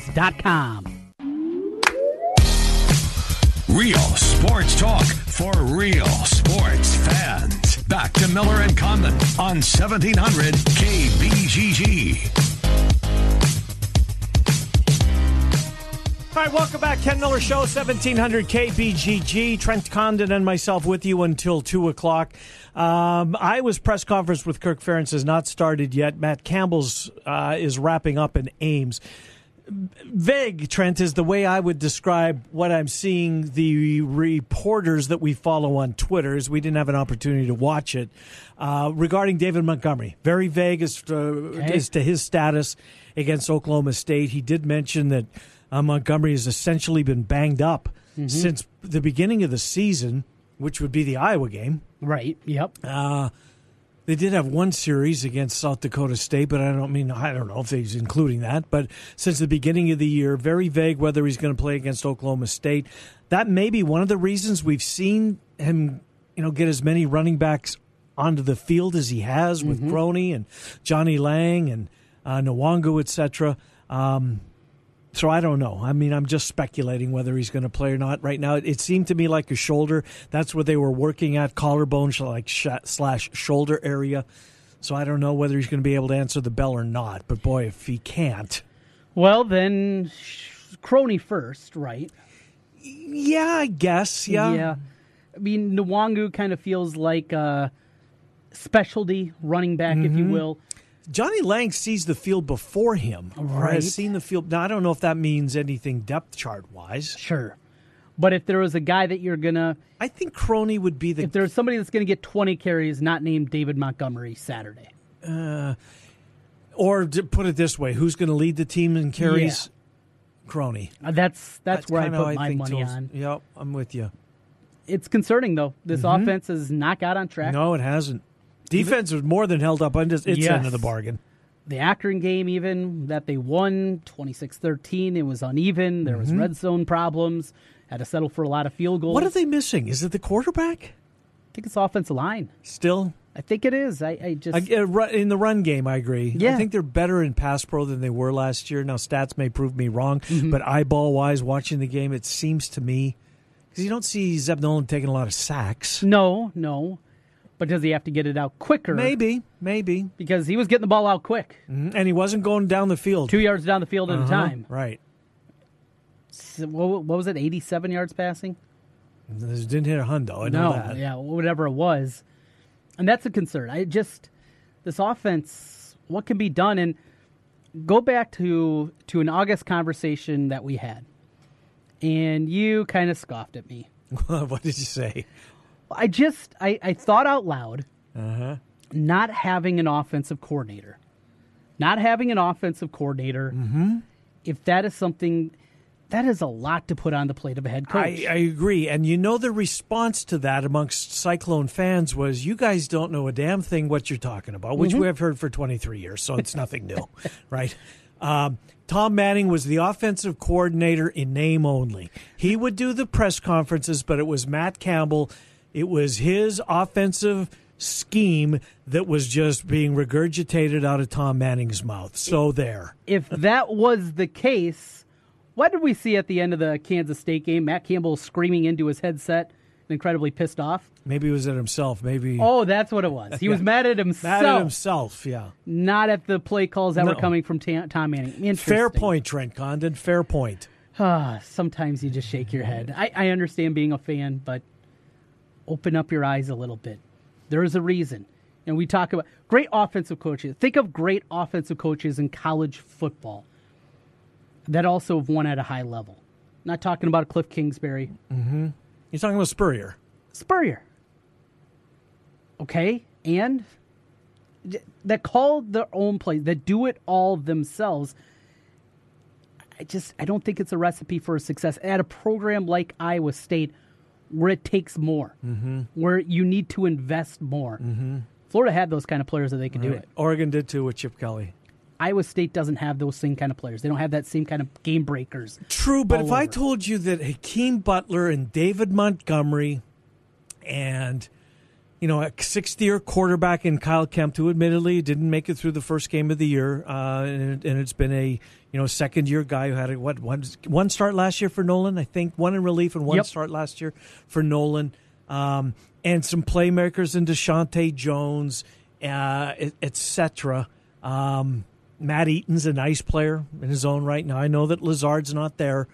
therookiesportscards.com. Real sports talk for real sports fans. Back to Miller and Condon on 1700 KBGG. All right, welcome back. Ken Miller Show, 1700 KBGG. Trent Condon and myself with you until 2 o'clock. Um, Iowa's press conference with Kirk Ferentz has not started yet. Matt Campbell's uh, is wrapping up in Ames. Vague, Trent, is the way I would describe what I'm seeing the reporters that we follow on Twitter, as we didn't have an opportunity to watch it, uh, regarding David Montgomery. Very vague as to, Okay. as to his status against Oklahoma State. He did mention that uh, Montgomery has essentially been banged up Mhm. since the beginning of the season, which would be the Iowa game. Right. Yep. Uh, they did have one series against South Dakota State, but I don't mean I don't know if he's including that. But since the beginning of the year, very vague whether he's going to play against Oklahoma State. That may be one of the reasons we've seen him, you know, get as many running backs onto the field as he has with Croney and Johnnie Lang and uh, Nwangwu, etc. Um, so I don't know. I mean, I'm just speculating whether he's going to play or not. Right now, it seemed to me like a shoulder. That's what they were working at collarbone like slash shoulder area. So I don't know whether he's going to be able to answer the bell or not. But boy, if he can't, Well, then, sh- Croney first, right? Yeah, I guess. Yeah. Yeah. I mean, Nwangwu kind of feels like a specialty running back, if you Mhm. will. Johnnie Lang sees the field before him, Right. has seen the field. Now I don't know if that means anything depth chart wise. Sure. But if there was a guy that you're gonna, I think Croney would be the. If there's somebody that's gonna get 20 carries, not named David Montgomery Saturday. Uh, or to put it this way, who's going to lead the team in carries? Croney. Uh, that's that's, where I put how my money on. Yep, I'm with you. It's concerning though. This Mhm. offense has not got on track. No, it hasn't. Defense was more than held up on its its end of the bargain. The Akron game, even that they won 26 13, it was uneven. There was Mhm. red zone problems. Had to settle for a lot of field goals. What are they missing? Is it the quarterback? I think it's offensive line. Still, I think it is. I, I just I, uh, in the run game, I agree. Yeah. I think they're better in pass pro than they were last year. Now, stats may prove me wrong, Mm-hmm. but eyeball wise, watching the game, it seems to me because you don't see Zeb Noland taking a lot of sacks. no, no. But does he have to get it out quicker? Maybe, maybe because he was getting the ball out quick, Mhm. and he wasn't going down the field two yards down the field at a Uh-huh, time. Right. So, what, what was it? 87 yards passing. This didn't hit a hundo. I know no, that. yeah, whatever it was, and that's a concern. I just this offense, what can be done, and go back to to an August conversation that we had, and you kind of scoffed at me. what did you say? I just I, I thought out loud, Uh huh. not having an offensive coordinator, not having an offensive coordinator. Mm-hmm. If that is something, that is a lot to put on the plate of a head coach. I, I agree. And you know, the response to that amongst Cyclone fans was, you guys don't know a damn thing what you're talking about, which Mhm. we have heard for 23 years, so it's nothing new, right? Um, Tom Manning was the offensive coordinator in name only. He would do the press conferences, but it was Matt Campbell. It was his offensive scheme that was just being regurgitated out of Tom Manning's mouth. So there. if that was the case, what did we see at the end of the Kansas State game? Matt Campbell screaming into his headset, incredibly pissed off. Maybe he was at himself. Maybe. Oh, that's what it was. He was mad at himself. Mad at himself, yeah. Not at the play calls that were coming from Tom Manning. Interesting. Fair point, Trent Condon. Fair point. Ah, sometimes you just shake your head. I, I understand being a fan, but open up your eyes a little bit. There is a reason. And we talk about great offensive coaches. Think of great offensive coaches in college football that also have won at a high level. Not talking about Kliff Kingsbury. Mm-hmm. You're talking about Spurrier. Spurrier. Okay, and that call their own plays, that do it all themselves. I just I don't think it's a recipe for success at a program like Iowa State, where it takes more, Mm-hmm. where you need to invest more. Mm-hmm. Florida had those kind of players that they could do it. Oregon did too with Chip Kelly. Iowa State doesn't have those same kind of players. They don't have that same kind of game breakers. True, but if I told you that Hakeem Butler and David Montgomery and you know a sixth-year quarterback in Kyle Kempt, who admittedly didn't make it through the first game of the year, uh, and, and it's been a you know second-year guy who had a, what one one start last year for Noland, I think one in relief and one Yep. start last year for Noland, um, and some playmakers in Deshaunte Jones, uh, etc. Um, Matt Eaton's a nice player in his own right. Now I know that Lazard's not there.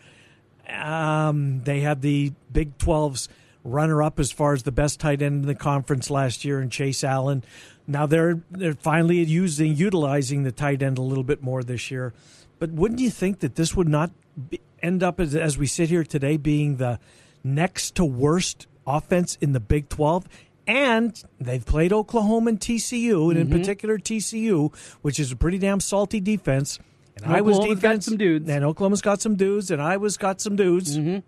Um, they had the Big 12's runner up as far as the best tight end in the conference last year in Chase Allen. Now they're they're finally using utilizing the tight end a little bit more this year. But wouldn't you think that this would not be, end up as, as we sit here today being the next to worst offense in the Big 12? And they've played Oklahoma and TCU, and in Mhm. particular TCU, which is a pretty damn salty defense. And And Iowa's Oklahoma's got some dudes. and Oklahoma's got some dudes, and Iowa's got some dudes. Mm-hmm.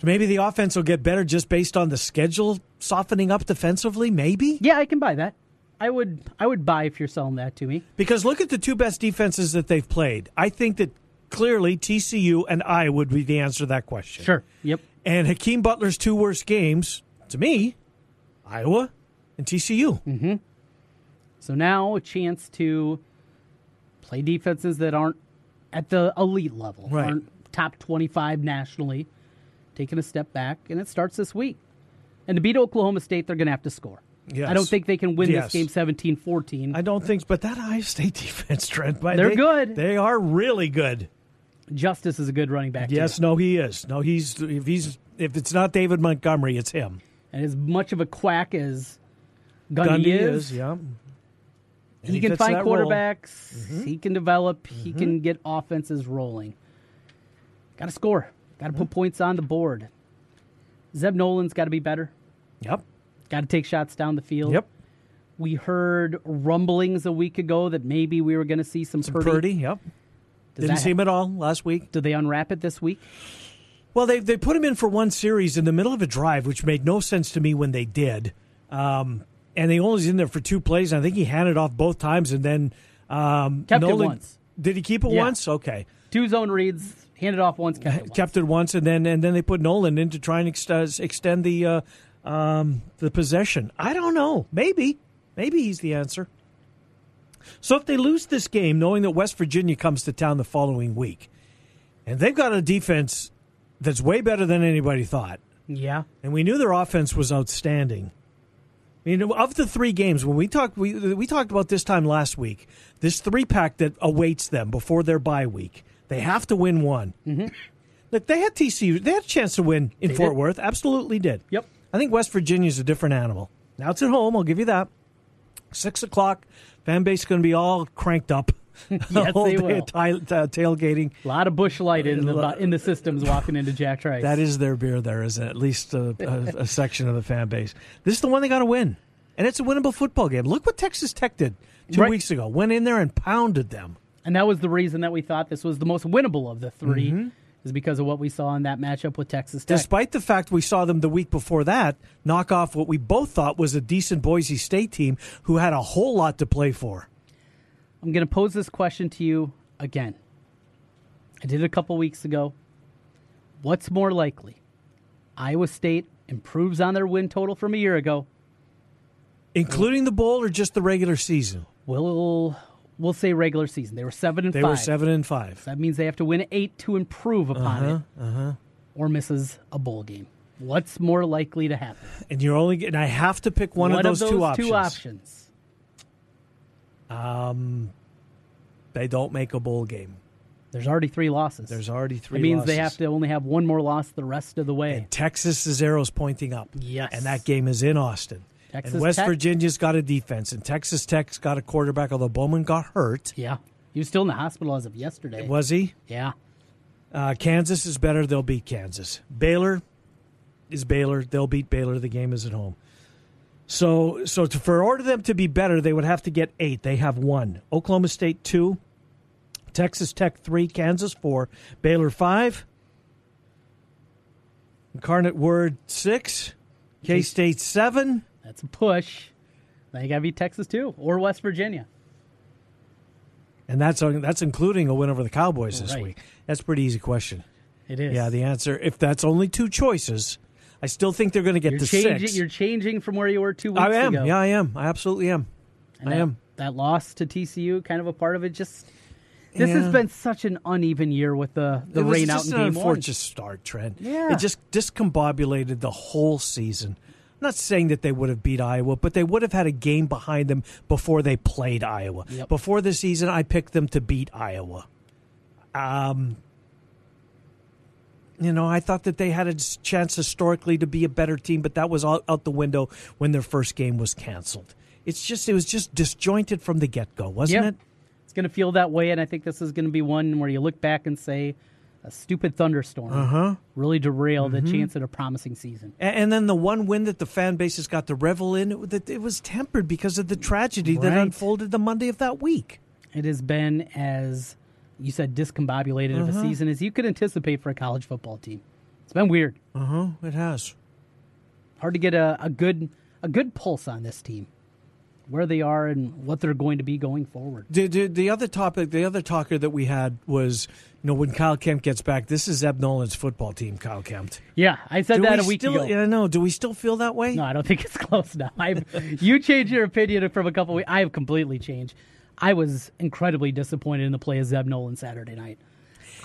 So maybe the offense will get better just based on the schedule softening up defensively. Maybe. Yeah, I can buy that. I would I would buy if you're selling that to me. Because look at the two best defenses that they've played. I think that clearly TCU and Iowa would be the answer to that question. Sure. Yep. And Hakeem Butler's two worst games, to me, Iowa and TCU. Mm-hmm. So now a chance to play defenses that aren't at the elite level, Right. aren't top 25 nationally, taking a step back, and it starts this week. And to beat Oklahoma State, they're going to have to score. Yes. I don't think they can win Yes. this game 17 14. I don't think, but that Iowa State defense, Trent, They're they- good. They are really good. Justice is a good running back. Yes, too. no, he is. No, he's if he's if it's not David Montgomery, it's him. And as much of a quack as Gundy, Gundy is, is, yeah. he, he can find role. Mm-hmm. quarterbacks. He can develop. He can get offenses rolling. Got to score. Got to Mm-hmm. put points on the board. Zeb Noland's got to be better. Yep. Got to take shots down the field. Yep. We heard rumblings a week ago that maybe we were going to see some, Some Purdy. Purdy, yep. Does Didn't see him at all last week. Did they unwrap it this week? Well, they they put him in for one series in the middle of a drive, which made no sense to me when they did. Um, and he only was in there for two plays. And I think he handed off both times, and then um, Kept it Noland- once. Did he keep it Yeah. once? Okay, Two zone reads, handed off once, kept it once. kept it once, and then and then they put Noland in to try and extend, extend the uh, um, the possession. I don't know. Maybe, maybe he's the answer. So if they lose this game, knowing that West Virginia comes to town the following week, and they've got a defense that's way better than anybody thought, Yeah. and we knew their offense was outstanding. I mean, of the three games, when we talked, we we talked about this time last week. This three pack that awaits them before their bye week, they have to win one. Mm-hmm. Look, they had TCU. They had a chance to win in They Fort did. Worth. Absolutely did. Yep. I think West Virginia's a different animal. Now it's at home. I'll give you that. Six o'clock. Fan base is going to be all cranked up. Yes, Whole they will. of ti- uh, tailgating. A lot of Busch Light in the in the systems walking into Jack Trice. That is their beer. There is at least a, a, a section of the fan base. This is the one they got to win, and it's a winnable football game. Look what Texas Tech did two Right. weeks ago. Went in there and pounded them. And that was the reason that we thought this was the most winnable of the 3 Mhm. is because of what we saw in that matchup with Texas Tech. Despite the fact we saw them the week before that knock off what we both thought was a decent Boise State team who had a whole lot to play for. I'm going to pose this question to you again. I did it a couple weeks ago. What's more likely? Iowa State improves on their win total from a year ago. Including the bowl or just the regular season? We'll we'll say regular season. They were seven and They five. were seven and five. That means they have to win eight to improve upon Uh-huh, it, uh-huh. or misses a bowl game. What's more likely to happen? And you're only and I have to pick one, One of those, two options. Two options. Um, they don't make a bowl game. There's already three losses. There's already three. It means losses. they have to only have one more loss the rest of the way. And Texas's arrow's pointing up. Yes. And that game is in Austin. Texas and West Tech- Virginia's got a defense, and Texas Tech's got a quarterback. Although Bowman got hurt, Yeah. He was still in the hospital as of yesterday. was he? Yeah. Uh, Kansas is better. They'll beat Kansas. Baylor is Baylor. They'll beat Baylor. The game is at home. So, so to, for order them to be better, they would have to get eight. They have one. Oklahoma State two, Texas Tech three, Kansas four, Baylor five, Incarnate Word six, K State seven. That's a push. Now you got to beat Texas too, or West Virginia. And that's that's including a win over the Cowboys this Right. week. That's a pretty easy question. It is. Yeah, the answer. If that's only two choices, I still think they're going to get You're to changing. six. You're changing from where you were two weeks ago. I am. ago. Yeah, I am. I absolutely am. And I that, am. That loss to TCU, kind of a part of it. Just this Yeah. has been such an uneven year with the the it rain out in an game one. unfortunate start, Trent. Yeah. It just discombobulated the whole season. Not saying that they would have beat Iowa, but they would have had a game behind them before they played Iowa. Yep. Before the season, I picked them to beat Iowa. Um, you know, I thought that they had a chance historically to be a better team, but that was all out the window when their first game was canceled. It's just it was just disjointed from the get go, wasn't Yep. it? It's going to feel that way, and I think this is going to be one where you look back and say, a stupid thunderstorm Uh-huh. really derailed Mhm. the chance at a promising season. And then the one win that the fan base has got to revel in, it, that it was tempered because of the tragedy that unfolded the Monday of that week. It has been as you said discombobulated of a Uh-huh. season as you could anticipate for a college football team. It's been weird. Uh huh. It has. Hard to get a, a good a good pulse on this team, where they are and what they're going to be going forward. The, the, the other topic, the other talker that we had was, you know, when Kyle Kempt gets back, this is Zeb Noland's football team, Kyle Kempt. Yeah, I said Do that we a week still, ago. Yeah, no. Do we still feel that way? No, I don't think it's close now. I've, you changed your opinion from a couple weeks. I have completely changed. I was incredibly disappointed in the play of Zeb Noland Saturday night.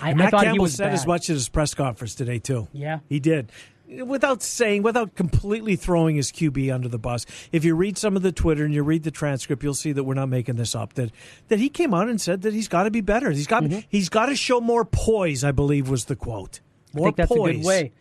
I, And I thought Campbell he was said bad. as much at his press conference today too. Yeah. he did. Without saying, without completely throwing his QB under the bus. If you read some of the Twitter and you read the transcript, you'll see that we're not making this up. That that he came out and said that he's got to be better. He's got he's got to show more poise. I believe was the quote. I More think that's poise. a good way.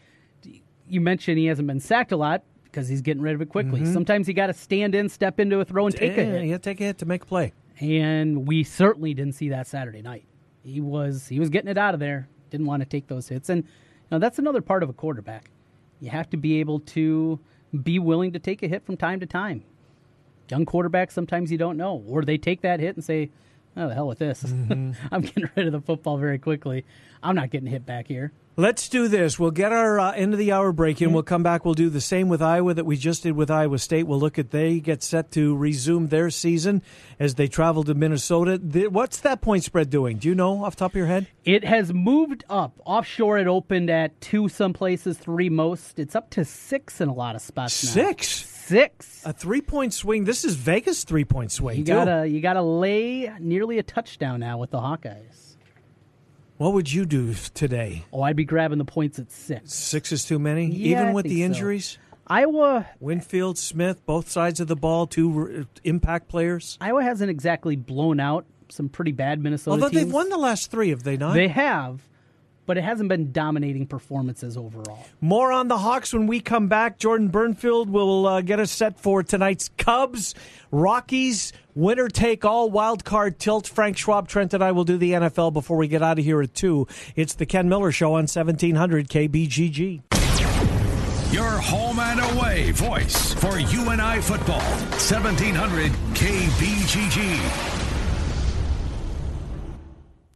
You mentioned he hasn't been sacked a lot because he's getting rid of it quickly. Mhm. Sometimes you got to stand in, step into a throw, and take a Yeah, hit. you gotta take a hit to make a play. And we certainly didn't see that Saturday night. He was he was getting it out of there. Didn't want to take those hits, and you know, that's another part of a quarterback. You have to be able to be willing to take a hit from time to time. Young quarterbacks sometimes you don't know, or they take that hit and say, "Oh, the hell with this! Mm-hmm. I'm getting rid of the football very quickly. I'm not getting hit back here." Let's do this. We'll get our uh, end of the hour break in. We'll come back. We'll do the same with Iowa that we just did with Iowa State. We'll look at they get set to resume their season as they travel to Minnesota. The, what's that point spread doing? Do you know off the top of your head? It has moved up. Offshore, it opened at two some places, three most. It's up to six in a lot of spots now. Six. Six. A three point swing. This is Vegas three point swing. You too. gotta you gotta lay nearly a touchdown now with the Hawkeyes. What would you do today? Oh, I'd be grabbing the points at six. Six is too many, Yeah, even I with the so. injuries. Iowa Winfield, Smith, both sides of the ball, two impact players. Iowa hasn't exactly blown out some pretty bad Minnesota Although teams. they've won the last three, have they not? They have, but it hasn't been dominating performances overall. More on the Hawks when we come back. Jordan Bernfield will uh, get us set for tonight's Cubs, Rockies, winner take all wild card tilt. Frank Schwab, Trent, and I will do the NFL before we get out of here at 2. It's the Ken Miller Show on 1700 KBGG. Your home and away voice for UNI football. 1700 KBGG.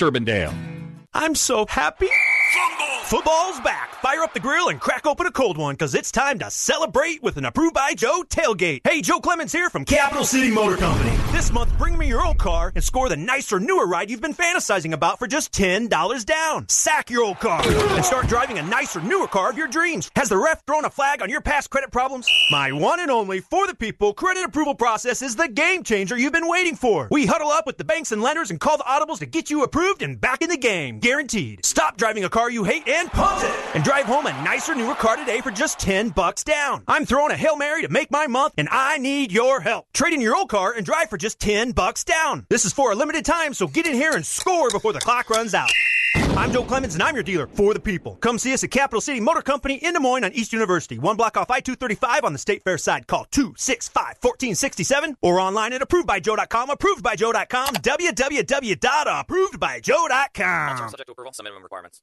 Urbandale. I'm so happy. Football's back. Fire up the grill and crack open a cold one because it's time to celebrate with an approved by Joe tailgate. Hey, Joe Clemens here from Capital City Motor Company. This month, bring me your old car and score the nicer, newer ride you've been fantasizing about for just $10 down. Sack your old car and start driving a nicer, newer car of your dreams. Has the ref thrown a flag on your past credit problems? My one and only for the people credit approval process is the game changer you've been waiting for. We huddle up with the banks and lenders and call the audibles to get you approved and back in the game. Guaranteed. Stop driving a car you hate and punt it and drive home a nicer, newer car today for just 10 bucks down. I'm throwing a Hail Mary to make my month and I need your help. Trade in your old car and drive for just 10 bucks down. This is for a limited time, so get in here and score before the clock runs out. I'm Joe Clemens and I'm your dealer for the people. Come see us at Capital City Motor Company in Des Moines on East University. One block off I-235 on the State Fair side. Call 265-1467 or online at approvedbyjoe.com, approvedbyjoe.com, www.approvedbyjoe.com. Subject to approval, some minimum requirements.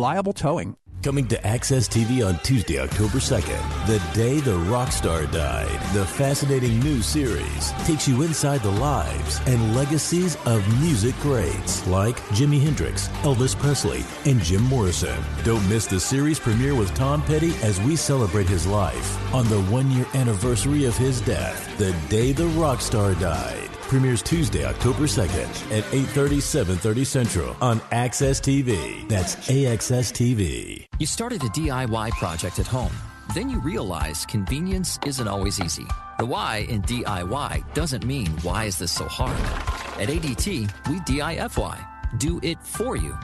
reliable towing. Coming to AXS TV on Tuesday, October 2nd, the day the rock star died. The fascinating new series takes you inside the lives and legacies of music greats like Jimi Hendrix, Elvis Presley, and Jim Morrison. Don't miss the series premiere with Tom Petty as we celebrate his life on the one year anniversary of his death, the day the rock star died premieres Tuesday, October 2nd at 8:30, 7:30 Central on AXS TV. That's AXS TV. You started a DIY project at home. Then you realize convenience isn't always easy. The why in DIY doesn't mean why is this so hard? At ADT, we DIFY. Do it for you.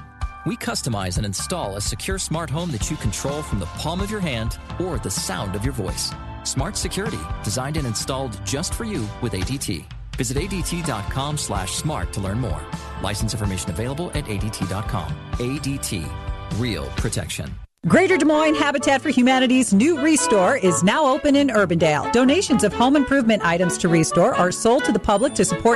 We customize and install a secure smart home that you control from the palm of your hand or the sound of your voice. Smart security, designed and installed just for you with ADT. Visit ADT.com slash smart to learn more. License information available at ADT.com. ADT. Real protection. Greater Des Moines Habitat for Humanity's new Restore is now open in Urbandale. Donations of home improvement items to Restore are sold to the public to support